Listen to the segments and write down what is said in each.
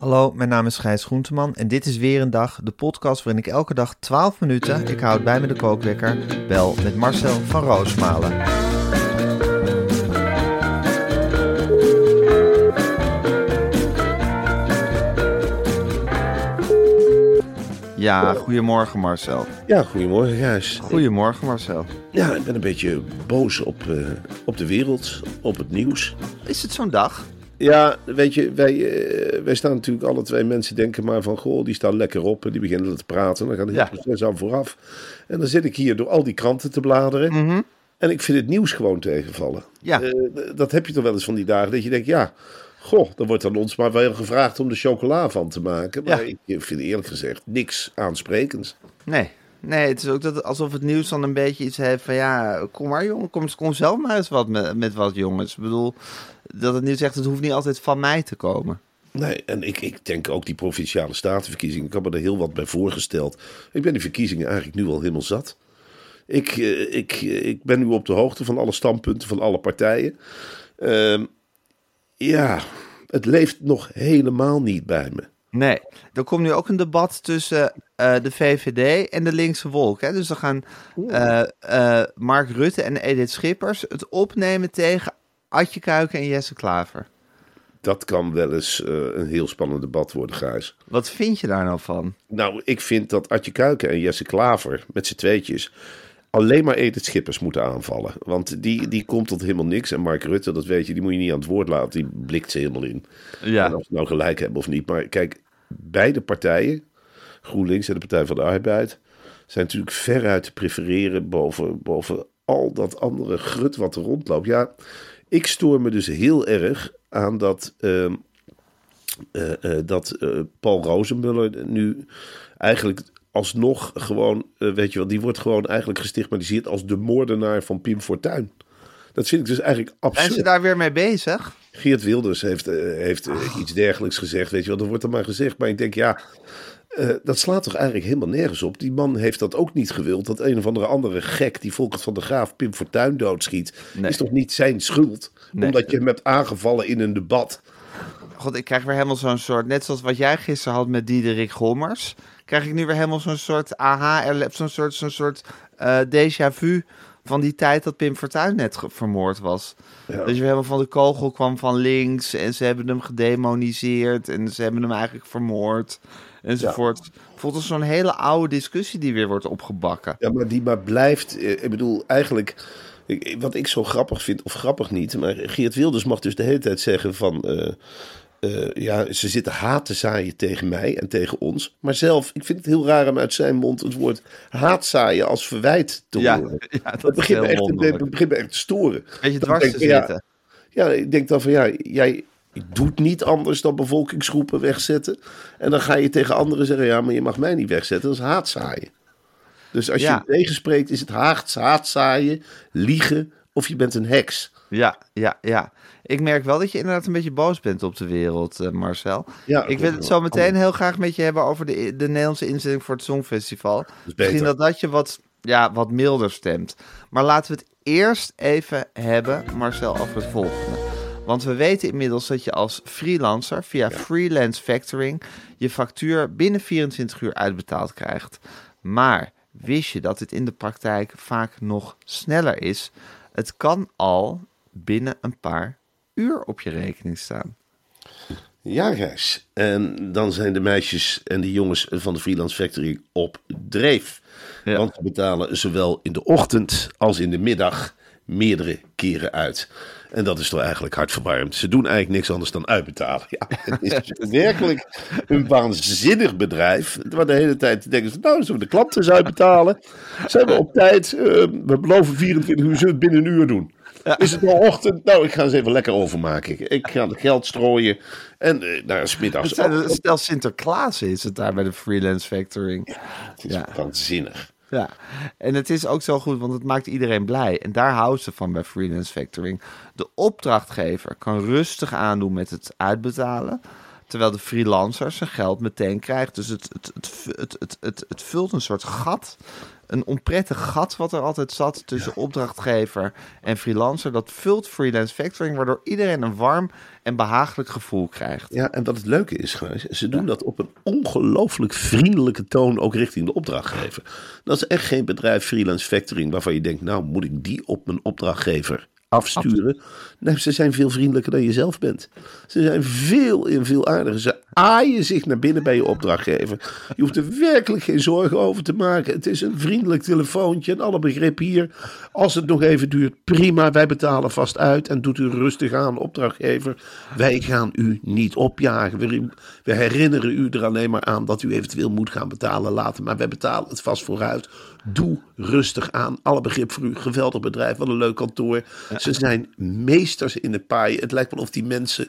Hallo, mijn naam is Gijs Groenteman en dit is weer een dag, de podcast waarin ik elke dag 12 minuten, ik houd bij me de kookwekker, bel met Marcel van Roosmalen. Ja, goedemorgen Marcel. Ja, goedemorgen Gijs. Goedemorgen Marcel. Ja, ik ben een beetje boos op, eh, op de wereld, op het nieuws. Is het zo'n dag? Ja, weet je, wij, eh, wij staan natuurlijk alle twee mensen denken maar van... Goh, die staan lekker op en die beginnen te praten. Dan gaat het Ja. proces aan vooraf. En dan zit ik hier door al die kranten te bladeren. Mhm. En ik vind het nieuws gewoon tegenvallen. Ja. Eh, dat heb je toch wel eens van die dagen dat je denkt, ja... Goh, dan wordt aan ons maar wel gevraagd om de chocola van te maken. Maar Ja. ik vind eerlijk gezegd niks aansprekends. Nee. Nee, het is ook dat, alsof het nieuws dan een beetje iets heeft van ja, kom maar jongen, kom, kom zelf maar eens wat met, met wat jongens. Ik bedoel, dat het nieuws zegt, het hoeft niet altijd van mij te komen. Nee, en ik, ik denk ook die provinciale statenverkiezingen. Ik heb me er heel wat bij voorgesteld. Ik ben die verkiezingen eigenlijk nu al helemaal zat. Ik, eh, ik, eh, ik ben nu op de hoogte van alle standpunten van alle partijen. Ehm, ja, het leeft nog helemaal niet bij me. Nee, er komt nu ook een debat tussen eh, de VVD en de linkse wolk. Hè? Dus dan gaan eh, eh, Mark Rutte en Edith Schippers het opnemen tegen Adje Kuiken en Jesse Klaver. Dat kan wel eens eh, een heel spannend debat worden, Gijs. Wat vind je daar nou van? Nou, ik vind dat Adje Kuiken en Jesse Klaver met z'n tweetjes alleen maar Edith Schippers moeten aanvallen. Want die, die komt tot helemaal niks. En Mark Rutte, dat weet je, die moet je niet aan het woord laten. Die blikt ze helemaal in. En of ze nou gelijk hebben of niet. Maar kijk, beide partijen, GroenLinks en de Partij van de Arbeid, zijn natuurlijk veruit te prefereren boven, boven al dat andere grut wat er rondloopt. Ja, ik stoor me dus heel erg aan dat, ehm, eh, eh, dat eh, Paul Rozenmuller nu eigenlijk alsnog gewoon, weet je wel, die wordt gewoon eigenlijk gestigmatiseerd als de moordenaar van Pim Fortuyn. Dat vind ik dus eigenlijk Zijn absurd. ze daar weer mee bezig? Geert Wilders heeft, eh, heeft eh, iets dergelijks gezegd. Weet je wel, dat wordt er maar gezegd. Maar ik denk, ja, eh, dat slaat toch eigenlijk helemaal nergens op. Die man heeft dat ook niet gewild. Dat een of andere andere gek, die Volkert van der Graaf, Pim Fortuyn doodschiet. Nee. Is toch niet zijn schuld? Nee. Omdat je hem hebt aangevallen in een debat. God, ik krijg weer helemaal zo'n soort, net zoals wat jij gisteren had met Diederik Gommers, krijg ik nu weer helemaal zo'n soort aha, er- zo'n soort, zo'n soort déjà vu van die tijd dat Pim Fortuyn net vermoord was. Dat je helemaal van de kogel kwam van links en ze hebben hem gedemoniseerd en ze hebben hem eigenlijk vermoord enzovoort. Voelt als zo'n hele oude discussie die weer wordt opgebakken. Ja, maar die maar blijft. eh, Ik bedoel, eigenlijk. Wat ik zo grappig vind, of grappig niet. Maar Geert Wilders mag dus de hele tijd zeggen van. eh, eh, ja, ze zitten haat te zaaien tegen mij en tegen ons. Maar zelf, ik vind het heel raar om uit zijn mond het woord haatzaaien als verwijt te Ja, horen. ja, dat dat begint me echt, dat begint me echt te storen. Beetje dwars te ja, zitten. Ja, ik denk dan van ja, jij doet niet anders dan bevolkingsgroepen wegzetten. En dan ga je tegen anderen zeggen, ja, maar je mag mij niet wegzetten. Dat is haatzaaien. Dus als Ja. je tegenspreekt, is het haat, haatzaaien, liegen of je bent een heks. Ja, ja, ja. Ik merk wel dat je inderdaad een beetje boos bent op de wereld, eh, Marcel. Ja, ik wil het zo meteen heel graag met je hebben over de, de Nederlandse inzending voor het Songfestival. beter. Misschien dat dat je wat, ja, wat milder stemt. Maar laten we het eerst even hebben, Marcel, over het volgende. Want we weten inmiddels dat je als freelancer via freelance factoring je factuur binnen 24 uur uitbetaald krijgt. Maar wist je dat dit in de praktijk vaak nog sneller is? Het kan al binnen een paar uur op je rekening staan. Ja, Gijs. En dan zijn de meisjes en de jongens van de Freelance Factory op dreef. Ja. Want ze betalen zowel in de ochtend als in de middag meerdere keren uit. En dat is toch eigenlijk hartverwarmend. Ze doen eigenlijk niks anders dan uitbetalen. Ja, het is werkelijk een waanzinnig bedrijf. Waar de hele tijd denken ze, nou, zullen we de klanten eens uitbetalen? Zijn we op tijd? Eh, we beloven 24 uur, zullen we het binnen een uur doen? Is het al ochtend? Nou, ik ga eens even lekker overmaken. Ik ga het geld strooien. En uh, nou, smiddags... Het, stel Sinterklaas is het daar bij de freelance factoring. Het is waanzinnig. Ja, en het is ook zo goed, want het maakt iedereen blij. En daar houden ze van bij freelance factoring. De opdrachtgever kan rustig aandoen met het uitbetalen. Terwijl de freelancer zijn geld meteen krijgt. Dus het, het, het, het, het, het, vult een soort gat. Een onprettig gat wat er altijd zat tussen opdrachtgever en freelancer. Dat vult freelance factoring, waardoor iedereen een warm en behagelijk gevoel krijgt. Ja, en wat het leuke is, ze doen dat op een ongelooflijk vriendelijke toon ook richting de opdrachtgever. Dat is echt geen bedrijf freelance factoring waarvan je denkt, nou moet ik die op mijn opdrachtgever afsturen. Nee, ze zijn veel vriendelijker dan je zelf bent. Ze zijn veel in veel aardiger. Ze aaien zich naar binnen bij je opdrachtgever. Je hoeft er werkelijk geen zorgen over te maken. Het is een vriendelijk telefoontje en alle begrip hier. Als het nog even duurt, prima. Wij betalen vast uit en doet u rustig aan, opdrachtgever. Wij gaan u niet opjagen. We, we herinneren u er alleen maar aan dat u eventueel moet gaan betalen later. Maar wij betalen het vast vooruit. Doe rustig aan. Alle begrip voor u. Geweldig bedrijf. Wat een leuk kantoor. Ze zijn meesters in de paai. Het lijkt wel of die mensen.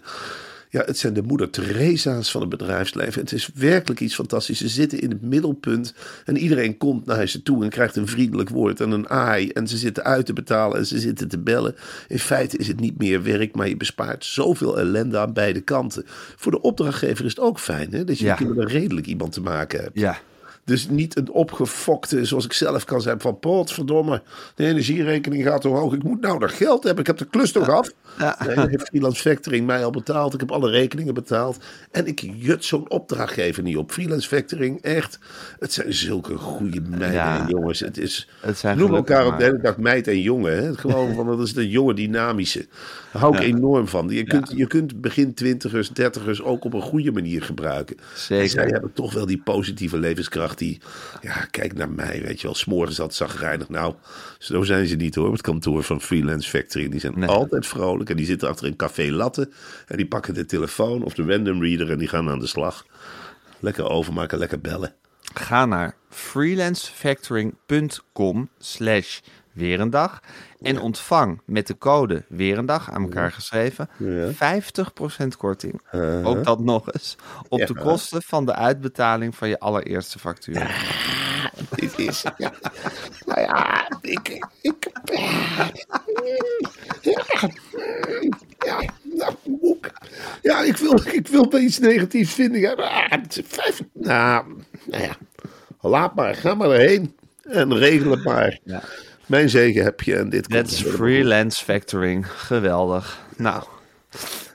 Ja, het zijn de moeder Theresa's van het bedrijfsleven. Het is werkelijk iets fantastisch. Ze zitten in het middelpunt en iedereen komt naar ze toe en krijgt een vriendelijk woord en een aai. En ze zitten uit te betalen en ze zitten te bellen. In feite is het niet meer werk, maar je bespaart zoveel ellende aan beide kanten. Voor de opdrachtgever is het ook fijn hè, dat je ja. er redelijk iemand te maken hebt. Ja, dus niet een opgefokte, zoals ik zelf kan zijn, van potverdomme, de energierekening gaat omhoog. Ik moet nou nog geld hebben, ik heb de klus toch af. Ja. Nee, heeft Freelance Factoring mij al betaald. Ik heb alle rekeningen betaald. En ik jut zo'n opdrachtgever niet op. Freelance Factoring, echt. Het zijn zulke goede meiden en jongens. Het is, het zijn noem elkaar op de hele dag meid en jongen. Hè. Gewoon van, dat is de jonge dynamische. Daar hou ik enorm van. Je kunt, je kunt begin twintigers, dertigers ook op een goede manier gebruiken. Zeker. En zij hebben toch wel die positieve levenskracht die, ja, kijk naar mij, weet je wel. S'morgens zat zagrijnig. Nou, zo zijn ze niet hoor, het kantoor van Freelance Factory. Die zijn altijd vrolijk en die zitten achter een café latte. En die pakken de telefoon of de random reader en die gaan aan de slag. Lekker overmaken, lekker bellen. Ga naar freelancefactoring.com slash weer een dag. En ontvang met de code weer een dag aan elkaar geschreven 50% korting. Uh-huh. Ook dat nog eens. Op de kosten van de uitbetaling van je allereerste factuur. Dit is. Ja. Nou ja, ik. ik ja, nou, ja, ik wil, ik wil iets negatiefs vinden. Ja, maar, vijf, nou, nou ja, laat maar, ga maar erheen en regel het maar. Ja. Mijn zegen heb je en dit komt. That's freelance factoring. Geweldig. Nou,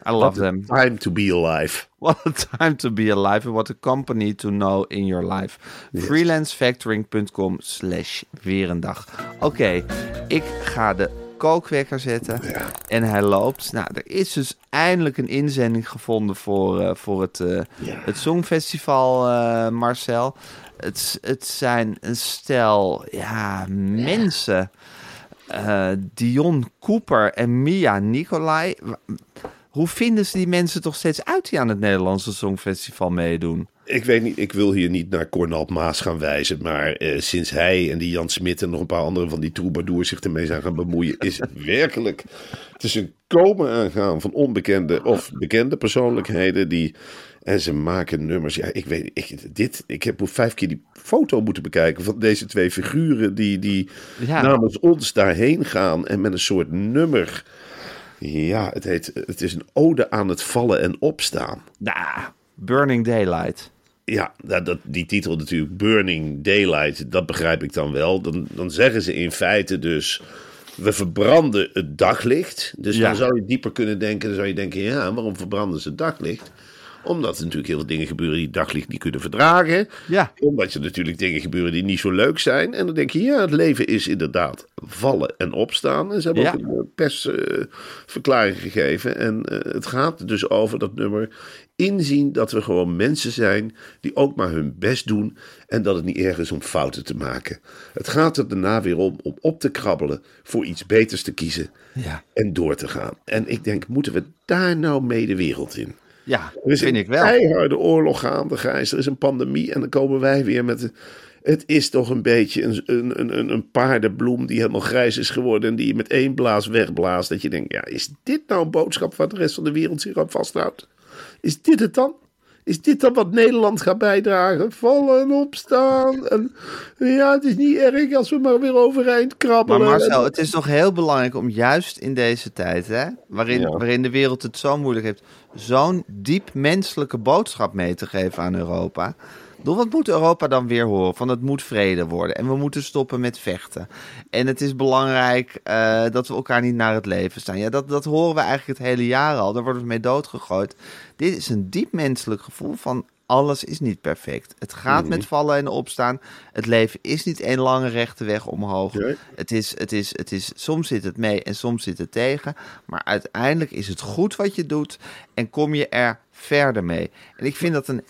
I love them. Time to be alive. What a time to be alive and what a company to know in your life. Freelancefactoring.com slash weer een dag. Oké, ik ga de kookwekker zetten en hij loopt. Nou, er is dus eindelijk een inzending gevonden voor, uh, voor het, uh, Ja. het Songfestival, uh, Marcel. Het, het zijn een stel ja, mensen. Uh, Dion Cooper en Mia Nicolai. Hoe vinden ze die mensen toch steeds uit die aan het Nederlandse Songfestival meedoen? Ik weet niet, ik wil hier niet naar Cornald Maas gaan wijzen. Maar eh, sinds hij en die Jan Smit en nog een paar andere van die troubadours zich ermee zijn gaan bemoeien, is het werkelijk. Het is een komen aangaan van onbekende of bekende persoonlijkheden die. En ze maken nummers. Ja, ik weet ik, dit. Ik heb vijf keer die foto moeten bekijken van deze twee figuren die, die Ja. namens ons daarheen gaan en met een soort nummer. Ja, het, heet, het is een ode aan het vallen en opstaan. Nou, Burning Daylight. Ja, dat, dat, die titel natuurlijk, Burning Daylight, dat begrijp ik dan wel. Dan, dan zeggen ze in feite dus, we verbranden het daglicht. Dus Ja. dan zou je dieper kunnen denken, dan zou je denken, ja, waarom verbranden ze het daglicht? Omdat er natuurlijk heel veel dingen gebeuren die daglicht niet kunnen verdragen. Ja. Omdat er natuurlijk dingen gebeuren die niet zo leuk zijn. En dan denk je, ja, het leven is inderdaad vallen en opstaan. En ze hebben Ja. ook een persverklaring gegeven. En eh, het gaat dus over dat nummer. Inzien dat we gewoon mensen zijn die ook maar hun best doen. En dat het niet erg is om fouten te maken. Het gaat er daarna weer om om op te krabbelen. Voor iets beters te kiezen. Ja. En door te gaan. En ik denk, moeten we daar nou mee de wereld in? Ja, Er is vind een ik wel. keiharde oorlog gaande, Gijs. Er is een pandemie en dan komen wij weer met... Het is toch een beetje een, een, een- een, een paardenbloem die helemaal grijs is geworden... en die je met één blaas wegblaast. Dat je denkt, ja, is dit nou een boodschap waar de rest van de wereld zich aan vasthoudt? Is dit het dan? Is dit dan wat Nederland gaat bijdragen? Vallen en opstaan. En, ja, het is niet erg als we maar weer overeind Maar krabbelen. Marcel, het is toch heel belangrijk om juist in deze tijd, hè, waarin, Ja. waarin de wereld het zo moeilijk heeft, zo'n diep menselijke boodschap mee te geven aan Europa. Wat moet Europa dan weer horen? Van het moet vrede worden en we moeten stoppen met vechten. En het is belangrijk eh, dat we elkaar niet naar het leven staan. Ja, dat, dat horen we eigenlijk het hele jaar al. Daar worden we mee doodgegooid. Dit is een diep menselijk gevoel van alles is niet perfect. Het gaat met vallen en opstaan. Het leven is niet één lange rechte weg omhoog. Het is, het is, het is, soms zit het mee en soms zit het tegen. Maar uiteindelijk is het goed wat je doet en kom je er verder mee. En ik vind dat een,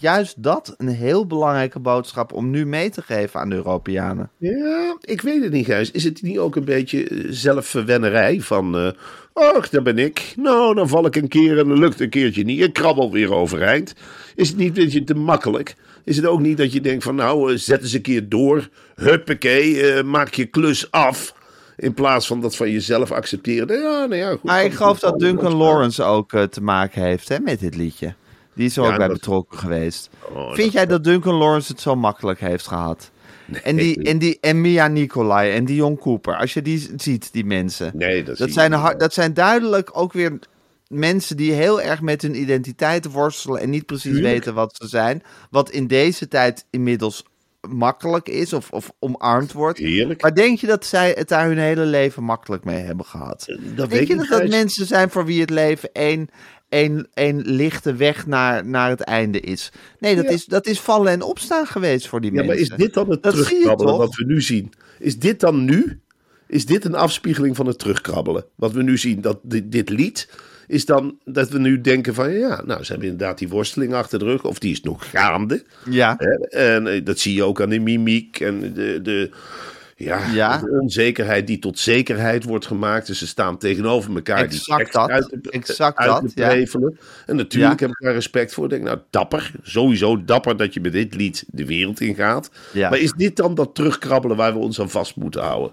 juist dat een heel belangrijke boodschap om nu mee te geven aan de Europeanen. Ja, ik weet het niet, Gijs. Is het niet ook een beetje eh, zelfverwennerij van... eh ach, daar ben ik. Nou, dan val ik een keer en dan lukt een keertje niet. Ik krabbel weer overeind. Is het niet een beetje te makkelijk? Is het ook niet dat je denkt van... nou, eh, zet eens een keer door. Huppakee, eh, maak je klus af. In plaats van dat van jezelf accepteren. Ja, nou ja, goed. Maar ik geloof dat Duncan Lawrence ook eh, te maken heeft hè, met dit liedje. Die is er Ja, ook bij dat- betrokken geweest. Oh, Vind dat- jij dat Duncan Lawrence het zo makkelijk heeft gehad? En, die, en, die, en Mia Nicolai en Dion Cooper, als je die ziet, die mensen. Nee, dat, zijn, dat zijn duidelijk ook weer mensen die heel erg met hun identiteit worstelen en niet precies Tuurlijk. weten wat ze zijn. Wat in deze tijd inmiddels makkelijk is of, of omarmd wordt. Heerlijk. Maar denk je dat zij het daar hun hele leven makkelijk mee hebben gehad? Dat denk weet je dat niet, dat mensen zijn voor wie het leven één, één, één lichte weg naar, naar het einde is? Nee, dat, Ja. is, dat is vallen en opstaan geweest voor die Ja, maar mensen. is dit dan het Dat terugkrabbelen wat we nu zien? Is dit dan nu? Is dit een afspiegeling van het terugkrabbelen? Wat we nu zien, dat dit, dit lied, is dan dat we nu denken van... ja, nou, ze hebben inderdaad die worsteling achter de rug... of die is nog gaande. Ja, Hè? En eh, dat zie je ook aan de mimiek en de... de ja, Ja. de onzekerheid die tot zekerheid wordt gemaakt. Dus ze staan tegenover elkaar. Exact die dat. Uit te, Exact uit dat, ja. En natuurlijk Ja. heb ik daar respect voor. Ik denk, nou, dapper. Sowieso dapper dat je met dit lied de wereld ingaat. Maar is dit dan dat terugkrabbelen waar we ons aan vast moeten houden?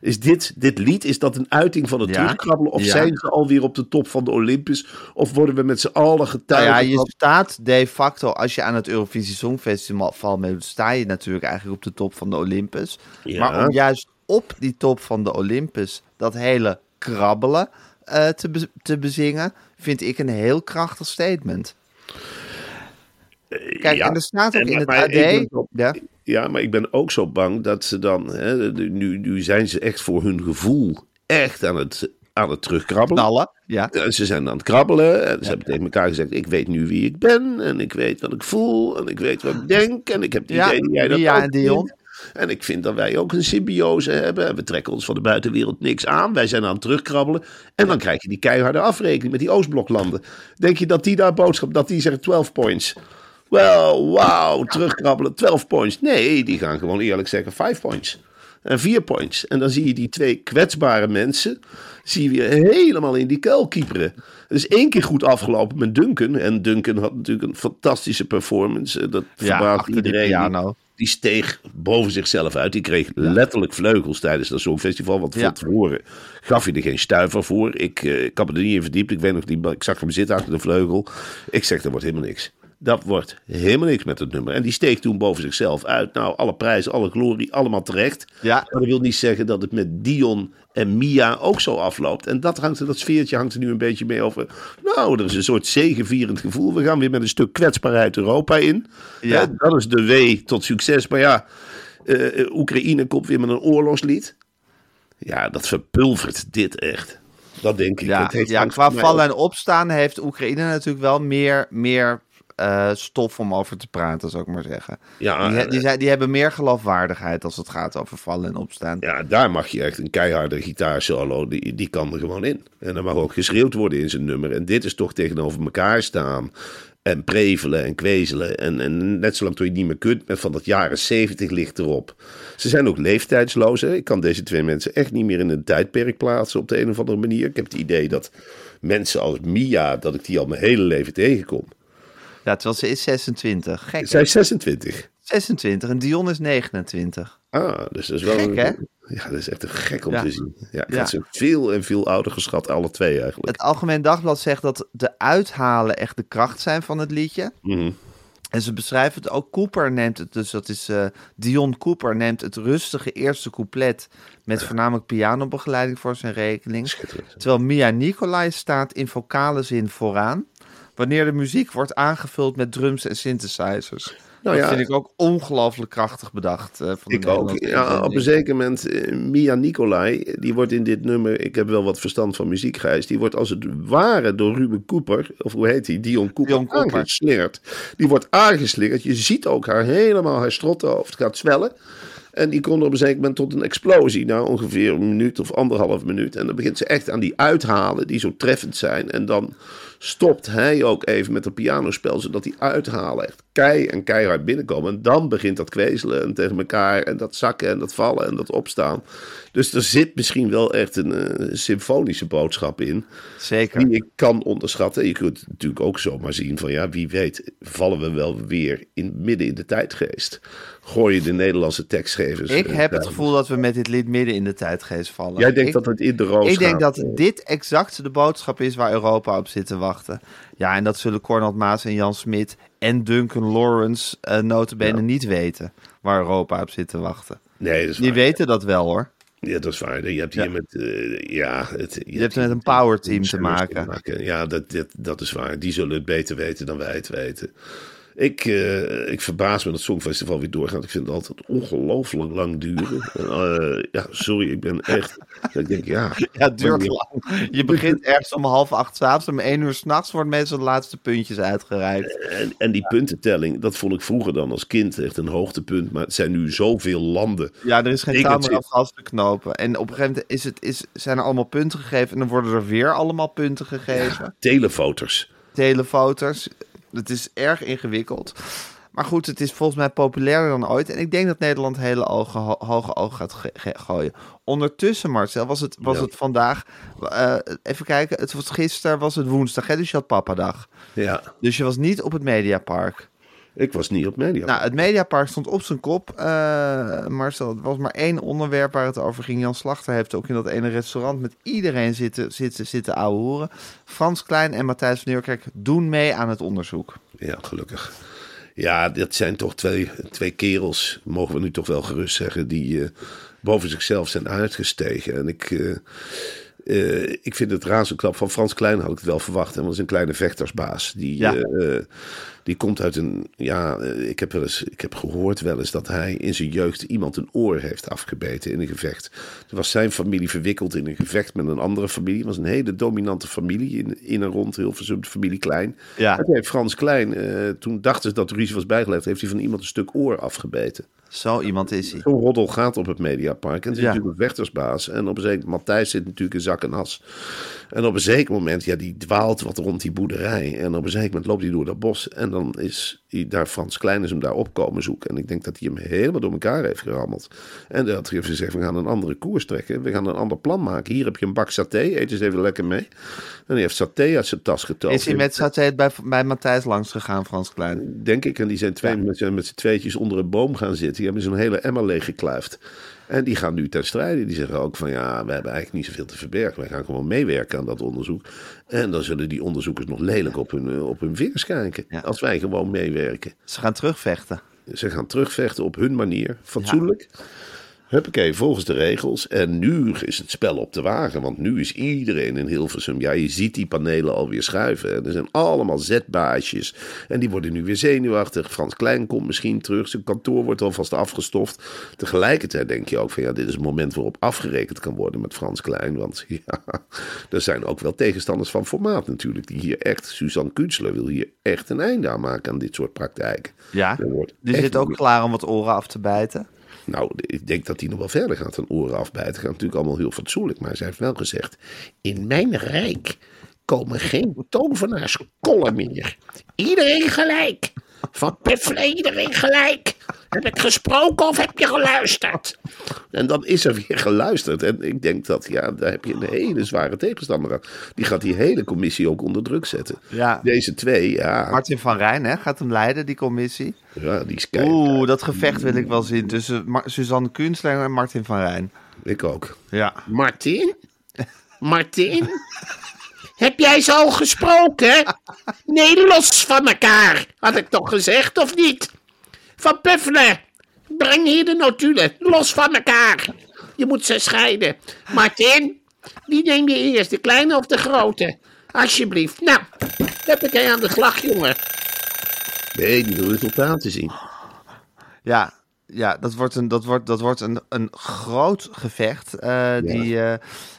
Is dit, dit lied, is dat een uiting van het Ja. terugkrabbelen? Of Ja. zijn ze alweer op de top van de Olympus? Of worden we met z'n allen Nou getuigen? ja, je van- staat de facto, als je aan het Eurovisie Songfestival meedoet, sta je natuurlijk eigenlijk op de top van de Olympus. Ja. Maar om juist op die top van de Olympus dat hele krabbelen eh, te, be- te bezingen, vind ik een heel krachtig statement. Kijk, ja. en er staat ook En in het AD... zo- Ja, Ja, maar ik ben ook zo bang dat ze dan. Hè, nu, nu zijn ze echt voor hun gevoel echt aan het, aan het terugkrabbelen. knallen. Ja. En ze zijn aan het krabbelen. En ze hebben tegen elkaar gezegd: Ik weet nu wie ik ben. En ik weet wat ik voel. En ik weet wat ik denk. En ik heb het Ja, idee dat jij dat ook en Dion. En ik vind dat wij ook een symbiose hebben. We trekken ons van de buitenwereld niks aan. Wij zijn aan het terugkrabbelen. En dan krijg je die keiharde afrekening met die Oostbloklanden. Denk je dat die daar boodschap, dat die zeggen 12 points? Wel, wauw, terugkrabbelen, 12 points. Nee, die gaan gewoon eerlijk zeggen 5 points. En 4 points. En dan zie je die twee kwetsbare mensen, zie je weer helemaal in die kuil kieperen. Het is één keer goed afgelopen met Duncan. En Duncan had natuurlijk een fantastische performance. Eh, Dat verbaast die iedereen. piano. Die steeg boven zichzelf uit. Die kreeg letterlijk vleugels tijdens dat Songfestival. Want Ja. van tevoren gaf hij er geen stuiver voor. Ik, eh, ik had me er niet in verdiept. Ik weet nog niet, ik zag hem zitten achter de vleugel. Ik zeg, dat wordt helemaal niks. Dat wordt helemaal niks met het nummer. En die steeg toen boven zichzelf uit. Nou, alle prijzen, alle glorie, allemaal terecht. Ja. Maar dat wil niet zeggen dat het met Dion en Mia ook zo afloopt. En dat, hangt, er- dat sfeertje hangt er nu een beetje mee over. Nou, er is een soort zegevierend gevoel. We gaan weer met een stuk kwetsbaarheid Europa in. Ja. Hè, dat is de W tot succes. Maar ja, eh, eh, Oekraïne komt weer met een oorlogslied. Ja, dat verpulvert dit echt. Dat denk ik. Ja, heeft ja qua vallen en opstaan heeft Oekraïne natuurlijk wel meer, meer eh, stof om over te praten, zou ik maar zeggen. Ja, die, die, zijn, die hebben meer geloofwaardigheid als het gaat over vallen en opstaan. Ja, daar mag je echt een keiharde gitaarsolo, die, die kan er gewoon in. En er mag ook geschreeuwd worden in zijn nummer. En dit is toch tegenover elkaar staan. En prevelen en kwezelen. En, en net zolang tot je het niet meer kunt, met van dat jaren zeventig ligt erop. Ze zijn ook leeftijdsloos. Hè? Ik kan deze twee mensen echt niet meer in een tijdperk plaatsen op de een of andere manier. Ik heb het idee dat mensen als Mia, dat ik die al mijn hele leven tegenkom. Ja, terwijl ze is 26. Gek? Zij is 26. 26 en Dion is 29. Ah, dus dat is wel... Gek, hè? Ja, dat is echt een gek om Ja. te zien. Ja, ik Ja. had ze veel en veel ouder geschat, alle twee eigenlijk. Het Algemeen Dagblad zegt dat de uithalen echt de kracht zijn van het liedje. Mhm. En ze beschrijven het ook. Cooper neemt het, dus dat is eh, Dion Cooper, neemt het rustige eerste couplet met voornamelijk pianobegeleiding voor zijn rekening. Terwijl Mia Nicolai staat in vocale zin vooraan. Wanneer de muziek wordt aangevuld met drums en synthesizers. Nou dat ja, vind ik ook ongelooflijk krachtig bedacht. eh, van Ik ook. Ja, op een zeker moment, eh, Mia Nicolai, die wordt in dit nummer, ik heb wel wat verstand van muziek, Gijs, die wordt als het ware door Ruben Cooper, of hoe heet hij, Dion Cooper, Dion aangeslingerd. Die wordt aangeslingerd. Je ziet ook haar helemaal, haar strottenhoofd gaat zwellen. En die komt op een zeker moment tot een explosie, na ongeveer een minuut of anderhalf minuut. En dan begint ze echt aan die uithalen die zo treffend zijn. En dan stopt hij ook even met het pianospel, zodat die uithalen echt kei en keihard binnenkomen. En dan begint dat kwezelen en tegen elkaar en dat zakken en dat vallen en dat opstaan. Dus er zit misschien wel echt een eh, symfonische boodschap in, Zeker. die ik kan onderschatten. Je kunt het natuurlijk ook zomaar zien van ja, wie weet vallen we wel weer in, midden in de tijdgeest. Gooi je de Nederlandse tekstgevers. Ik eh, heb het gevoel dat we met dit lied midden in de tijdgeest vallen. Jij denkt Ik- dat het in de roos Ik denk dat dit exact de boodschap is waar Europa op zit te wachten. Ja, en dat zullen Cornel Maas en Jan Smit en Duncan Lawrence uh, notabene niet weten waar Europa op zit te wachten. Nee, dat is Die waar. weten dat wel hoor. Ja, dat is waar. Je hebt hier met, eh, ja, het, je, hebt met een powerteam te maken. Ja, dat, dat, dat is waar. Die zullen het beter weten dan wij het weten. Ik, eh, ik verbaas me dat het Songfestival weer doorgaat. Ik vind het altijd ongelooflijk lang duren. En, eh, ja, sorry, ik ben echt... Ik denk, ja... Ja, het duurt lang. Je begint ergens om half acht s'avonds. Om één uur s'nachts worden meestal de laatste puntjes uitgereikt. En, en die puntentelling, dat vond ik vroeger dan als kind echt een hoogtepunt. Maar het zijn nu zoveel landen. Ja, er is geen taal meer af vast te knopen. En op een gegeven moment is het, is, zijn er allemaal punten gegeven. En dan worden er weer allemaal punten gegeven. Telefoters. telefoters. Het is erg ingewikkeld. Maar goed, het is volgens mij populairder dan ooit. En ik denk dat Nederland hele ogen, ho- hoge ogen gaat ge- ge- gooien. Ondertussen, Marcel, was het, was Ja. het vandaag... eh, even kijken, het was gisteren was het woensdag, hè? dus je had papadag. Ja, Dus je was niet op het Mediapark. Ik was niet op media. Nou, het Mediapark stond op zijn kop. eh, Marcel, er was maar één onderwerp waar het over ging. Jan Slachter heeft ook in dat ene restaurant met iedereen zitten, zitten, zitten ouwehoeren. Frans Klein en Matthijs van Nieuwkerk doen mee aan het onderzoek. Ja, gelukkig. Ja, dat zijn toch twee, twee kerels, mogen we nu toch wel gerust zeggen, die eh, boven zichzelf zijn uitgestegen. En ik, eh, ik vind het razenklap van Frans Klein had ik het wel verwacht. Dat is een kleine vechtersbaas. Die, Ja. Die komt uit een. Ja, eh, ik heb wel eens. Ik heb gehoord wel eens dat hij in zijn jeugd iemand een oor heeft afgebeten in een gevecht. Toen was zijn familie verwikkeld in een gevecht met een andere familie. Het was een hele dominante familie in, in en rond Hilversum, de familie Klein. Ja. En Frans Klein, eh, toen dachten ze dat er ruzie was bijgelegd, heeft hij van iemand een stuk oor afgebeten. Zo iemand is hij. Zo'n roddel gaat op het Mediapark. En het is Ja. natuurlijk een vechtersbaas. En op een zeker moment, Matthijs zit natuurlijk in zak en as. En op een zeker moment, ja, die dwaalt wat rond die boerderij. En op een zeker moment loopt hij door dat bos. En dan is daar, Frans Klein is hem daar op komen zoeken. En ik denk dat hij hem helemaal door elkaar heeft gerammeld. En dat heeft gezegd, we gaan een andere koers trekken. We gaan een ander plan maken. Hier heb je een bak saté, eet eens even lekker mee. En hij heeft saté uit zijn tas getogen. Is hij met saté bij, bij Matthijs langs gegaan, Frans Klein? Denk ik. En die zijn twee met, z'n- met z'n tweetjes onder een boom gaan zitten. Die hebben zo'n hele emmer leeggekluifd. En die gaan nu ten strijde. Die zeggen ook van ja, we hebben eigenlijk niet zoveel te verbergen. Wij gaan gewoon meewerken aan dat onderzoek. En dan zullen die onderzoekers nog lelijk op hun, eh, op hun vingers kijken. Ja. Als wij gewoon meewerken. Ze gaan terugvechten. Ze gaan terugvechten op hun manier. Fatsoenlijk. Huppakee, volgens de regels. En nu is het spel op de wagen. Want nu is iedereen in Hilversum. Ja, je ziet die panelen alweer schuiven. En er zijn allemaal zetbaasjes. En die worden nu weer zenuwachtig. Frans Klein komt misschien terug. Zijn kantoor wordt alvast afgestoft. Tegelijkertijd denk je ook van ja, dit is een moment waarop afgerekend kan worden met Frans Klein. Want ja, er zijn ook wel tegenstanders van formaat natuurlijk. Die hier echt, Suzanne Kunstler wil hier echt een einde aan maken aan dit soort praktijken. Ja, Er die zit ook klaar om wat oren af te bijten. Nou, ik denk dat hij nog wel verder gaat dan oren afbijten. Gaat natuurlijk allemaal heel fatsoenlijk. Maar zij heeft wel gezegd: In mijn rijk komen geen tovenaarskollen meer. Iedereen gelijk. Van Puffelen iedereen gelijk. Heb ik gesproken of heb je geluisterd? En dan is er weer geluisterd. En ik denk dat, ja, daar heb je een hele zware tegenstander aan. Die gaat die hele commissie ook onder druk zetten. Ja. Deze twee, ja, Martin van Rijn hè, gaat hem leiden, die commissie. ja die is keihard. Oeh, dat gevecht wil ik wel zien tussen Suzanne Kunstler en Martin van Rijn. Ik ook. Ja. Martin? Martin? Heb jij ze al gesproken? Nee, los van elkaar. Had ik toch gezegd, of niet? Van Puffelen, breng hier de notulen. Los van elkaar. Je moet ze scheiden. Martin, wie neem je eerst, de kleine of de grote? Alsjeblieft. Nou, heb ik aan de slag, jongen. Nee, die wil resultaten zien. Ja, ja dat wordt een, dat wordt, dat wordt een, een groot gevecht. eh, die, eh,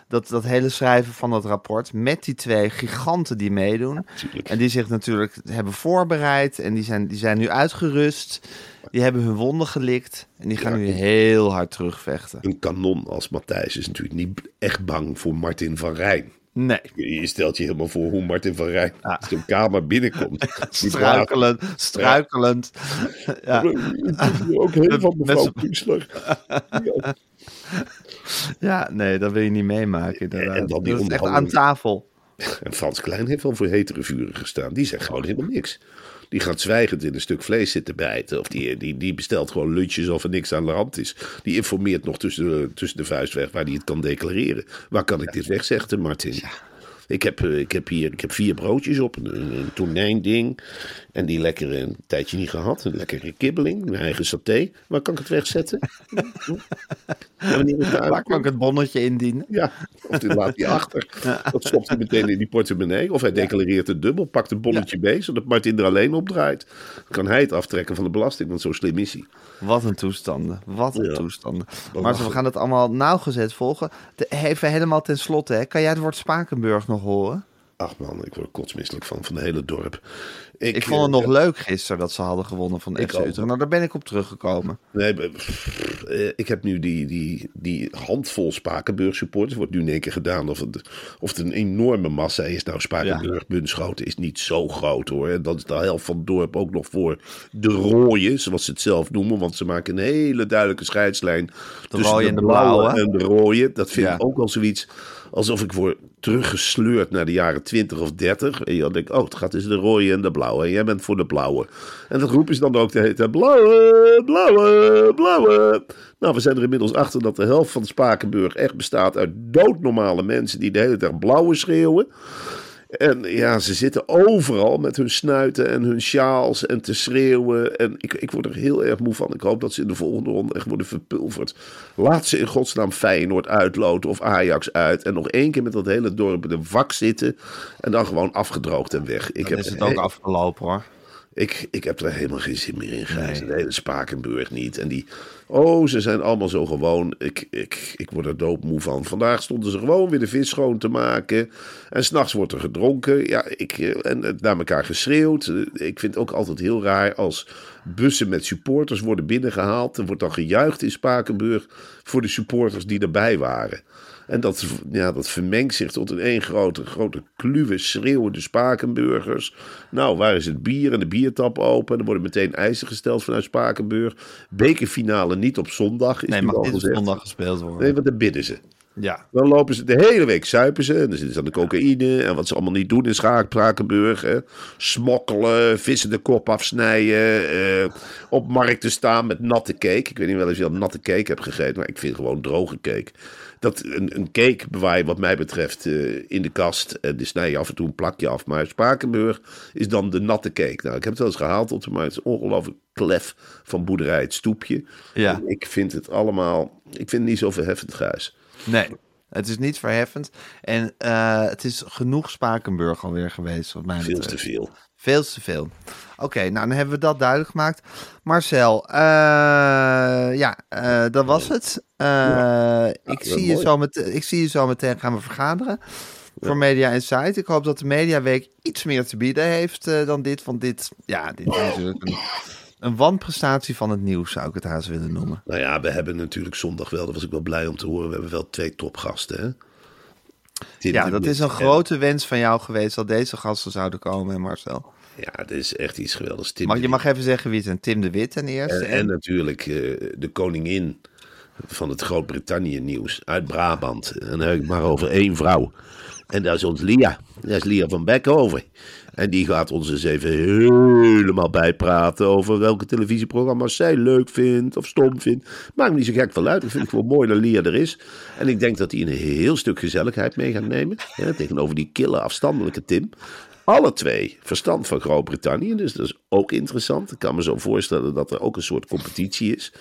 dat, dat hele schrijven van dat rapport met die twee giganten die meedoen. En die zich natuurlijk hebben voorbereid en die zijn, die zijn nu uitgerust. Die hebben hun wonden gelikt en die gaan nu heel hard terugvechten. Een kanon als Matthijs is natuurlijk niet echt bang voor Martin van Rijn. Nee, Je stelt je helemaal voor hoe Martin van Rijn zo'n kamer binnenkomt. Struikelend, struikelend. Ja, blazen. Ook heel van mevrouw. Ja. ja, nee, dat wil je niet meemaken. Inderdaad. En dan die dat is echt aan tafel. En Frans Klein heeft wel voor hetere vuren gestaan. Die zegt gewoon helemaal niks. Die gaat zwijgend in een stuk vlees zitten bijten. Of die, die, die bestelt gewoon lunches of er niks aan de hand is. Die informeert nog tussen de, tussen de vuist weg waar hij het kan declareren. Waar kan ik dit wegzeggen, Martin? Ik heb, eh, ik heb hier ik heb vier broodjes op, een, een tonijnding. En die lekkere, een tijdje niet gehad, een lekkere kibbeling, mijn eigen saté. Waar kan ik het wegzetten? Waar kan ik het bonnetje indienen? ja, of die laat hij achter. Dat stopt hij meteen in die portemonnee. Of hij declareert het dubbel, pakt een bonnetje mee, zodat Martin er alleen op draait. Dan kan hij het aftrekken van de belasting, want zo slim is hij. Wat een toestanden. Wat een Ja. toestanden. Maar we gaan het allemaal nauwgezet volgen. Even helemaal ten slotte. Hè. Kan jij het woord Spakenburg nog horen? Ach man, ik word kotsmisselijk van, van het hele dorp. Ik, Ik vond het eh, nog leuk gisteren dat ze hadden gewonnen van Ik FC ook. Utrecht. Nou, daar ben ik op teruggekomen. Nee, pff, eh, ik heb nu die, die, die handvol Spakenburg supporters. Wordt nu in één keer gedaan of het, of het een enorme massa is. Nou, Spakenburg, Bunschoten is niet zo groot hoor. En dat is de helft van het dorp ook nog voor de rooien, zoals ze het zelf noemen. Want ze maken een hele duidelijke scheidslijn tussen rooie de en de blauwe blauwe. en de rode. Dat vind Ja. ik ook wel zoiets alsof ik word teruggesleurd naar de jaren 20 of 30. En dan denkt, oh, het gaat tussen de rode en de blauwe. En jij bent voor de blauwe. En dat roepen ze dan ook de hele tijd, blauwe, blauwe, blauwe. Nou, we zijn er inmiddels achter dat de helft van Spakenburg echt bestaat uit doodnormale mensen die de hele tijd blauwe schreeuwen. En ja, ze zitten overal met hun snuiten en hun sjaals en te schreeuwen. En ik, ik word er heel erg moe van. Ik hoop dat ze in de volgende ronde echt worden verpulverd. Laat ze in godsnaam Feyenoord uitloten of Ajax uit. En nog één keer met dat hele dorp in een vak zitten. En dan gewoon afgedroogd en weg. Ik Dan heb is het ook afgelopen hoor. Ik, ik heb er helemaal geen zin meer in, Gijs. De hele Spakenburg niet. En die, oh, ze zijn allemaal zo gewoon. Ik, ik, ik word er doodmoe van. Vandaag stonden ze gewoon weer de vis schoon te maken. En s'nachts wordt er gedronken. Ja, ik, eh, en het naar elkaar geschreeuwd. Eh, Ik vind het ook altijd heel raar als bussen met supporters worden binnengehaald. Er wordt dan gejuicht in Spakenburg voor de supporters die erbij waren. En dat, ja, dat vermengt zich tot een één grote, grote kluwe, schreeuwende Spakenburgers. Nou, waar is het bier en de biertap open? Er worden meteen eisen gesteld vanuit Spakenburg. Bekerfinale niet op zondag, is Nee, mag al niet op zondag gespeeld worden. Nee, want dan bidden ze. Ja. Dan lopen ze de hele week zuipen ze. En dan zitten ze aan de cocaïne. En wat ze allemaal niet doen in Schaak, Sprakenburg. Hè. Smokkelen, vissen de kop afsnijden. eh, op markten staan met natte cake. Ik weet niet wel of je al natte cake hebt gegeten. Maar ik vind gewoon droge cake. Dat, een, een cake bewaar je wat mij betreft eh, in de kast. En dan snij je af en toe een plakje af. Maar Spakenburg is dan de natte cake. Nou, ik heb het wel eens gehaald op de markt. Het is ongelooflijk klef van boerderij het stoepje. Ja. En Ik vind het allemaal... Ik vind het niet zo verheffend grijs. Nee, het is niet verheffend. En eh, het is genoeg Spakenburg alweer geweest, wat mij Veel te veel. Veel te veel. Oké, nou dan hebben we dat duidelijk gemaakt. Marcel, eh, ja, eh, dat was het. Ik, zie je zo met, ik zie je zo meteen gaan we vergaderen voor Media Insight. Ik hoop dat de Mediaweek iets meer te bieden heeft dan dit. Want dit, ja, dit is natuurlijk een, een wanprestatie van het nieuws, zou ik het haast willen noemen. Nou ja, we hebben natuurlijk zondag wel, daar was ik wel blij om te horen, we hebben wel twee topgasten. Hè? Ja, dat is een en- grote wens van jou geweest dat deze gasten zouden komen, Marcel. Ja, dat is echt iets geweldigs. Tim Mag, je mag even zeggen wie het zijn. Tim de Wit ten eerste. En, en natuurlijk eh, de koningin van het Groot-Brittannië nieuws uit Brabant. En dan heb ik maar over één vrouw. En dat is ons Lia. Dat is Lia van Beckhoven. En die gaat ons eens even helemaal bijpraten over welke televisieprogramma's zij leuk vindt of stom vindt. Maakt me niet zo gek van uit. Ik vind het gewoon mooi dat Lia er is. En ik denk dat hij een heel stuk gezelligheid mee gaat nemen. Tegenover die kille afstandelijke Tim. Alle twee verstand van Groot-Brittannië, dus dat is ook interessant. Ik kan me zo voorstellen dat er ook een soort competitie is.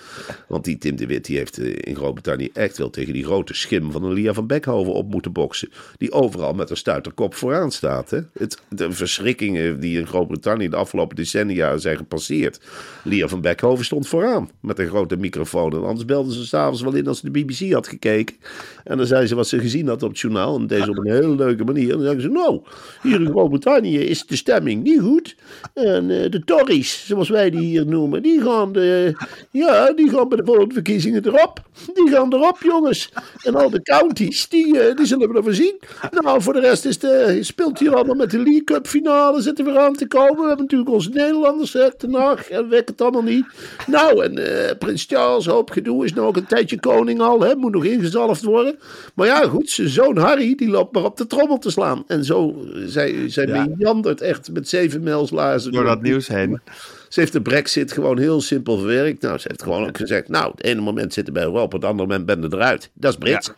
Want die Tim de Wit die heeft eh, in Groot-Brittannië echt wel tegen die grote schim van een Lia van Beckhoven op moeten boksen. Die overal met een stuiterkop vooraan staat. Hè? Het, de verschrikkingen die in Groot-Brittannië de afgelopen decennia zijn gepasseerd. Lia van Beckhoven stond vooraan met een grote microfoon. En anders belden ze s'avonds wel in als ze de BBC had gekeken. En dan zei ze wat ze gezien had op het journaal. En deze op een hele leuke manier. En dan zeggen ze, nou, hier in Groot-Brittannië is de stemming niet goed. En eh, de Tories, zoals wij die hier noemen, die gaan, de, ja, die gaan bij de volgende verkiezingen erop. Die gaan erop, jongens. En al de counties, die, eh, die zullen we ervoor zien. Nou, voor de rest is de, speelt hier allemaal met de League Cup finale. Zitten we aan te komen. We hebben natuurlijk onze Nederlanders, hè, Ten en wek het allemaal niet. Nou, en eh, Prins Charles, hoop gedoe, is nou ook een tijdje koning al. Hè, moet nog ingezalfd worden. Maar ja, goed, zijn zoon Harry, die loopt maar op de trommel te slaan. En zo, eh, zij, zij Ja. Meandert echt met zeven mijls laarzen. Door dat nieuws heen. Ze heeft de brexit gewoon heel simpel verwerkt. Nou, ze heeft gewoon ook gezegd, nou, het ene moment zitten bij Europa, het andere moment ben je eruit. Dat is Brits. Ja.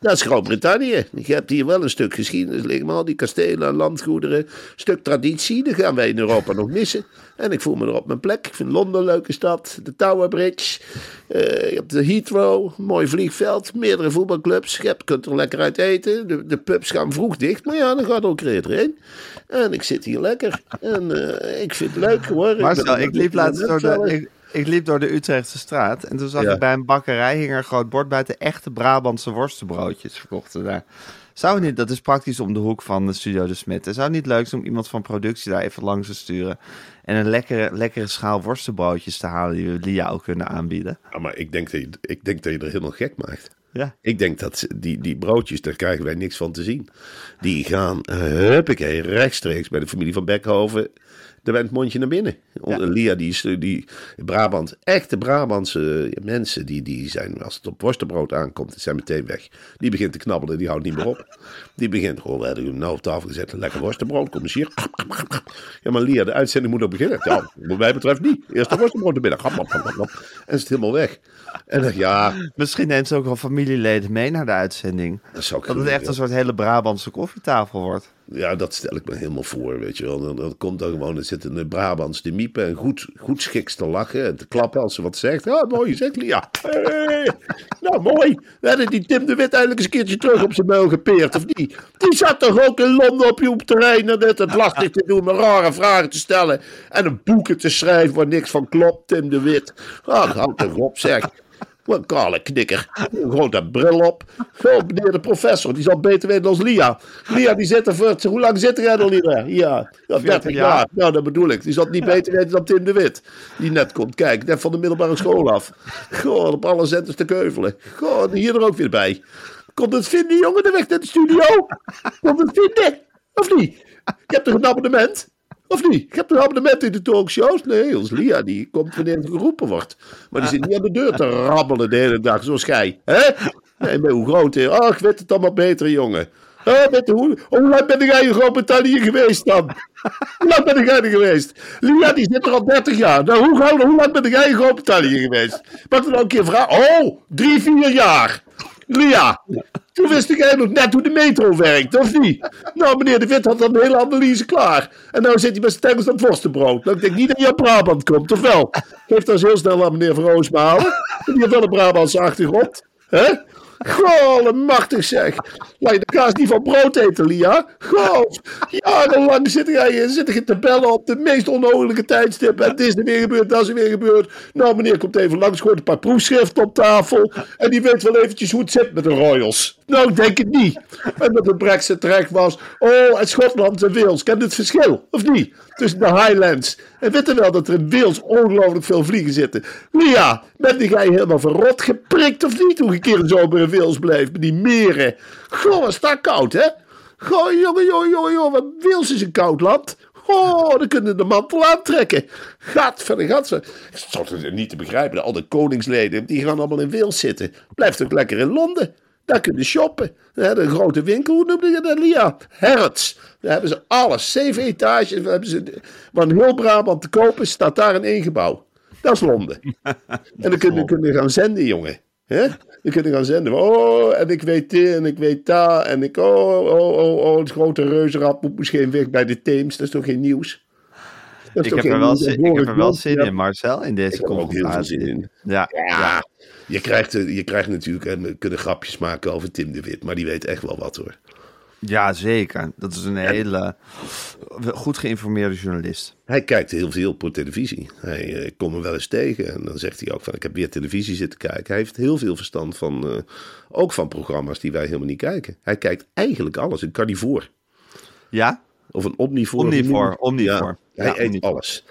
Dat is Groot-Brittannië. Je hebt hier wel een stuk geschiedenis liggen, maar al die kastelen en landgoederen, een stuk traditie, dat gaan wij in Europa nog missen. En ik voel me er op mijn plek. Ik vind Londen een leuke stad, de Tower Bridge, eh, je hebt de Heathrow, een mooi vliegveld, meerdere voetbalclubs. Je hebt, kunt er lekker uit eten. De, de pubs gaan vroeg dicht, maar ja, dan gaat ook eerder heen. En ik zit hier lekker. En eh, ik vind het leuk hoor. Marcel, ik liep laatst door de, ik, ik liep door de Utrechtse straat en toen zag Ja. ik bij een bakkerij hing er een groot bord buiten echte Brabantse worstenbroodjes verkochten daar. Zou niet, dat is praktisch om de hoek van de Studio de Smet. Zou het niet leuk zijn om iemand van productie daar even langs te sturen en een lekkere, lekkere schaal worstenbroodjes te halen die we Lia ook kunnen aanbieden? Ja, maar ik denk, dat je, ik denk dat je er helemaal gek maakt. Ja. Ik denk dat die, die broodjes, daar krijgen wij niks van te zien. Die gaan, uh, huppakee, rechtstreeks bij de familie van Beckhoven de wendmondje naar binnen. Ja. Lia, die, is, die Brabant, echte Brabantse mensen, die, die zijn, als het op worstenbrood aankomt, die zijn meteen weg. Die begint te knabbelen, die houdt niet meer op. Die begint gewoon, we hebben nou op tafel gezet, lekker worstenbrood, kom eens hier. Ja, maar Lia, de uitzending moet ook beginnen. Ja, wat mij betreft niet. Eerst de worstenbrood naar binnen. En is het helemaal weg. En dan, ja, Misschien neemt ze ook wel familieleden mee naar de uitzending. dat zou Dat het echt een soort hele Brabantse koffietafel wordt. Ja, dat stel ik me helemaal voor, weet je wel. Dan, dan komt dan gewoon, er zitten de Brabants te miepen en goed, goed schiks te lachen en te klappen als ze wat zegt. Ja, mooi gezegd, Lia. Nou, mooi. We hadden die Tim de Wit eindelijk eens een keertje terug op zijn muil gepeerd, of niet? Die zat toch ook in Londen op je terrein en net het lastig te doen, met rare vragen te stellen en een boeken te schrijven waar niks van klopt, Tim de Wit. Ach, houd toch op, zeg. Wat een kale knikker. Gewoon dat bril op. Zo, meneer de professor, die zal beter weten als Lia. Lia, die zit er voor... Hoe lang zit jij er, Lia? Ja, ja 30 jaar. jaar. Nou, dat bedoel ik. Die zal het niet beter weten dan Tim de Wit. Die net komt kijken, net van de middelbare school af. Gewoon op alle zenders te keuvelen. Gewoon hier er ook weer bij. Komt het vinden, jongen, de weg naar de studio? Komt het vinden? Of niet? Je hebt toch een abonnement? Of niet? Ik heb een abonnement in de talkshows. Nee, ons Lia die komt wanneer het geroepen wordt. Maar die zit niet aan de deur te rabbelen de hele dag, zoals jij. Hè? Nee, maar hoe groot? hè? Oh, ik weet het allemaal beter, jongen. Oh, met de, hoe, hoe lang ben jij in Groot-Brittannië geweest dan? Hoe lang ben jij er geweest? Lia, die zit er al 30 jaar. Nou, hoe, gauw- hoe lang ben jij in Groot-Brittannië geweest? Mag ik nog een keer vragen? Oh, drie, vier jaar. Lia, toen wist jij nog net hoe de metro werkt, of niet? Nou, meneer De Wit had dan een hele analyse klaar. En nou zit hij met stengels aan worstenbrood. Nou, ik denk niet dat hij uit Brabant komt, of wel? Geef dat heel snel aan meneer Van Roosmalen. Die heeft wel een Brabantse achtergrond. Hè? Machtig zeg. Laat je de kaas niet van brood eten, Lia. Goh, jarenlang zit jij zit je te bellen op de meest onmogelijke tijdstippen. En dit is er weer gebeurd, dat is er weer gebeurd. Nou, meneer komt even langs, gooit een paar proefschriften op tafel. En die weet wel eventjes hoe het zit met de Royals. Nou, denk het niet. En dat de Brexit terecht was. Oh, en Schotland en Wales. Ken het verschil, of niet? Tussen de Highlands. En weet wel dat er in Wales ongelooflijk veel vliegen zitten. Lia, ben jij helemaal verrot geprikt of niet? Hoe ik keer zomer in Wales blijf met die meren. Goh, is dat koud, hè? Goh, jongen, jongen, jongen, jongen. Wales is een koud land. Oh, dan kunnen de mantel aantrekken. Gat van de stond het niet te begrijpen. Al de koningsleden, die gaan allemaal in Wales zitten. Blijft ook lekker in Londen. Daar kunnen shoppen. Hè, de grote winkel, hoe noemde je dat, Lia? Harrods. Daar hebben ze alles. Zeven etages. Hebben ze, want heel Brabant te kopen staat daar in één gebouw. Dat is Londen. En dan kunnen kunnen gaan zenden, jongen. Hè? Dan kunnen gaan zenden. Oh, en ik weet dit en ik weet dat. En ik, oh, oh, oh, oh, het grote reuzenrad moet misschien weg bij de Theems. Dat is toch geen nieuws? Ik heb er wel zin, ik heb er wel zin in, Marcel, in deze Ik heb er ook heel veel confrontatie. zin in. Ja, Ja, je krijgt, eh, je krijgt natuurlijk, we kunnen grapjes maken over Tim de Wit, maar die weet echt wel wat hoor. ja, zeker. Dat is een hele goed geïnformeerde journalist. Hij kijkt heel veel op televisie. Hij eh, komt me wel eens tegen en dan zegt hij ook van ik heb weer televisie zitten kijken. Hij heeft heel veel verstand van, eh, ook van programma's die wij helemaal niet kijken. Hij kijkt eigenlijk alles, een carnivoor. Ja? Of een omnivoor. Omnivoor, omnivoor. Ja, hij Ja, eet omnivoor. alles.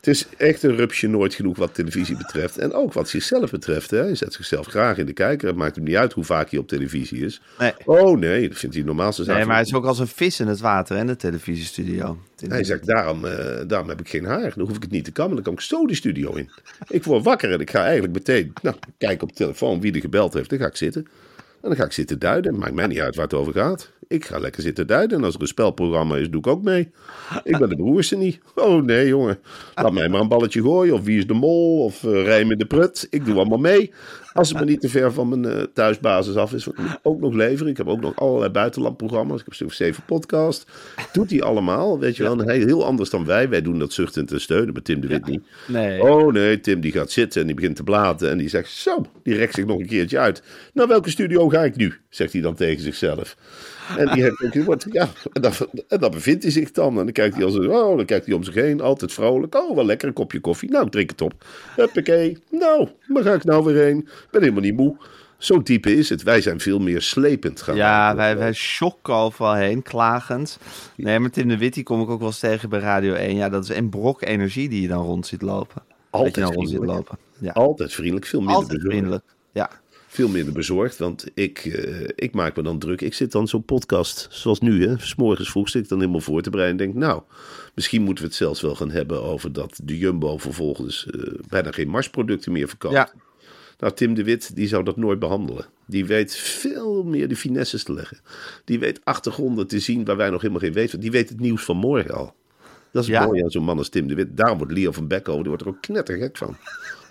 Het is echt een rupsje nooit genoeg wat televisie betreft. En ook wat zichzelf betreft. Hè. Hij zet zichzelf graag in de kijker. Het maakt hem niet uit hoe vaak hij op televisie is. Nee. Oh nee, dat vindt hij zaak. Nee, maar hij is ook als een vis in het water, hè, de televisiestudio. Hij zegt, daarom, eh, daarom heb ik geen haar. Dan hoef ik het niet te kammen. Dan kan ik zo de studio in. Ik word wakker en ik ga eigenlijk meteen nou, kijken op de telefoon wie er gebeld heeft. Dan ga ik zitten. En dan ga ik zitten duiden. Maakt mij niet uit waar het over gaat. Ik ga lekker zitten duiden. En als er een spelprogramma is, doe ik ook mee. Ik ben de broerste niet. Oh nee, jongen. Laat mij maar een balletje gooien. Of wie is de mol? Of uh, rijmen de prut. Ik doe allemaal mee. Als het maar niet te ver van mijn uh, thuisbasis af is. Ik ook nog leveren. Ik heb ook nog allerlei buitenlandprogramma's. Ik heb zo'n zeven podcast. Doet hij allemaal. Weet je wel. Heel anders dan wij. Wij doen dat zuchtend en steunen. Maar Tim de Wit niet. Nee. Oh nee, Tim die gaat zitten en die begint te blaten. En die zegt, zo, die rekt zich nog een keertje uit. Nou, welke studio ga ik nu? Zegt hij dan tegen zichzelf. En die heeft ook, wat, ja, en dan bevindt hij zich dan. En dan kijkt hij, als, oh, dan kijkt hij om zich heen, altijd vrolijk. Oh, wel lekker, een kopje koffie. Nou, ik drink het op. Huppakee. Nou, waar ga ik nou weer heen? Ik ben helemaal niet moe. Zo type is het. Wij zijn veel meer slepend gaan. Ja, wij, wij shocken overal heen, klagend. Nee, maar Tim de Wit, die kom ik ook wel eens tegen bij Radio 1. Ja, dat is een brok energie die je dan rond ziet lopen. Altijd dat je dan rond ziet lopen. Ja. Altijd vriendelijk, veel minder Altijd vriendelijk. Ja. Veel minder bezorgd, want ik, eh, ik maak me dan druk. Ik zit dan zo'n podcast, zoals nu, hè. 's morgens vroeg zit ik dan helemaal voor te bereiden. En denk, nou, misschien moeten we het zelfs wel gaan hebben over dat de Jumbo vervolgens eh, bijna geen marsproducten meer verkoopt. Ja. Nou, Tim de Wit, die zou dat nooit behandelen. Die weet veel meer de finesses te leggen. Die weet achtergronden te zien waar wij nog helemaal geen weten. Die weet het nieuws van morgen al. Dat is Ja. mooi aan zo'n man als Tim de Wit. Daarom wordt Leo van Becko, die wordt er ook knettergek van.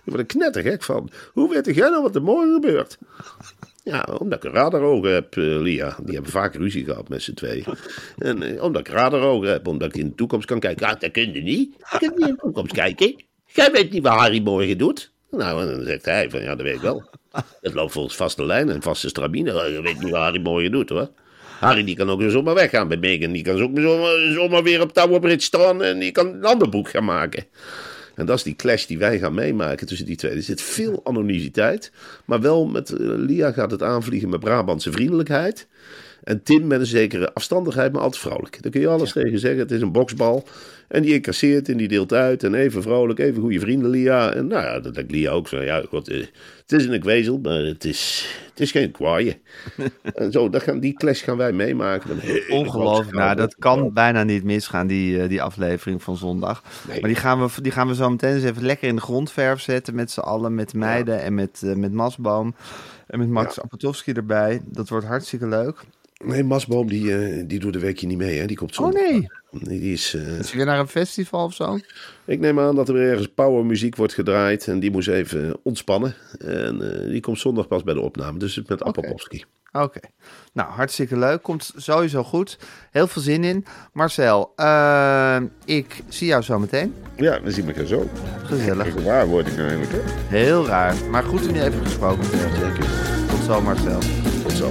Die wordt er knettergek van. Hoe weet jij nou wat er morgen gebeurt? Ja, omdat ik radarogen heb, eh, Lia. Die hebben vaak ruzie gehad met z'n tweeën. En eh, omdat ik radarogen heb, omdat ik in de toekomst kan kijken. Ja, dat kun je niet. Je kunt niet in de toekomst kijken. Jij weet niet wat Harry morgen doet. Nou, dan zegt hij van, ja, dat weet ik wel. Het loopt volgens vaste lijnen en vaste stramine. Je weet niet wat Harry morgen doet, hoor. Harry die kan ook zomaar weggaan bij Megan. Die kan ook zomaar, zomaar weer op Tower Bridge staan en die kan een ander boek gaan maken. En dat is die clash die wij gaan meemaken tussen die twee. Er zit veel anonimiteit, maar wel met eh, Lia gaat het aanvliegen met Brabantse vriendelijkheid. En Tim met een zekere afstandigheid, maar altijd vrolijk. Daar kun je alles tegen zeggen. Het is een boksbal. En die incasseert en die deelt uit. En even vrolijk, even goede vrienden, Lia. En nou ja, dat denkt Lia ook zo. Ja, God, eh, het is een kwezel, maar het is, het is geen kwaaie. en zo, dat gaan, die clash gaan wij meemaken. Ongelooflijk. Nou, dat kan bijna niet misgaan, die, eh, die aflevering van zondag. Maar die gaan, we, die gaan we zo meteen eens even lekker in de grondverf zetten met z'n allen. Met de meiden en met, eh, met Masboom. En met Max Apatowski erbij. Dat wordt hartstikke leuk. Nee, Masboom, die, eh, die doet een weekje niet mee, hè. Die komt Oh zondag. nee. Nee, Die is... eh, Is hij weer naar een festival of zo? Ik neem aan dat er weer ergens powermuziek wordt gedraaid. En die moest even ontspannen. En eh, die komt zondag pas bij de opname. Dus het met Apapowski. Oké. Nou, hartstikke leuk. Komt sowieso goed. Heel veel zin in. Marcel, ik zie jou zo meteen. Ja, dan zien we elkaar zo. Gezellig. Een waarwording eigenlijk, hè? Heel raar. Maar goed om je even gesproken te hebben. Zeker. Tot zo, Marcel. Tot zo.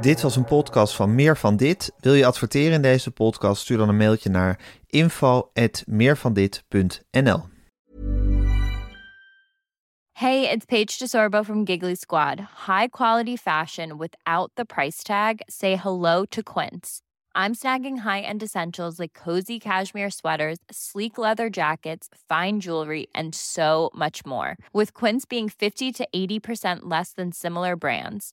Dit was een podcast van Meer van Dit. Wil je adverteren in deze podcast? Stuur dan een mailtje naar info@meervandit.nl. Hey, it's Paige DeSorbo from Giggly Squad. High quality fashion without the price tag. Say hello to Quince. I'm snagging high-end essentials like cozy cashmere sweaters, sleek leather jackets, fine jewelry, and so much more. With Quince being 50 to 80% less than similar brands.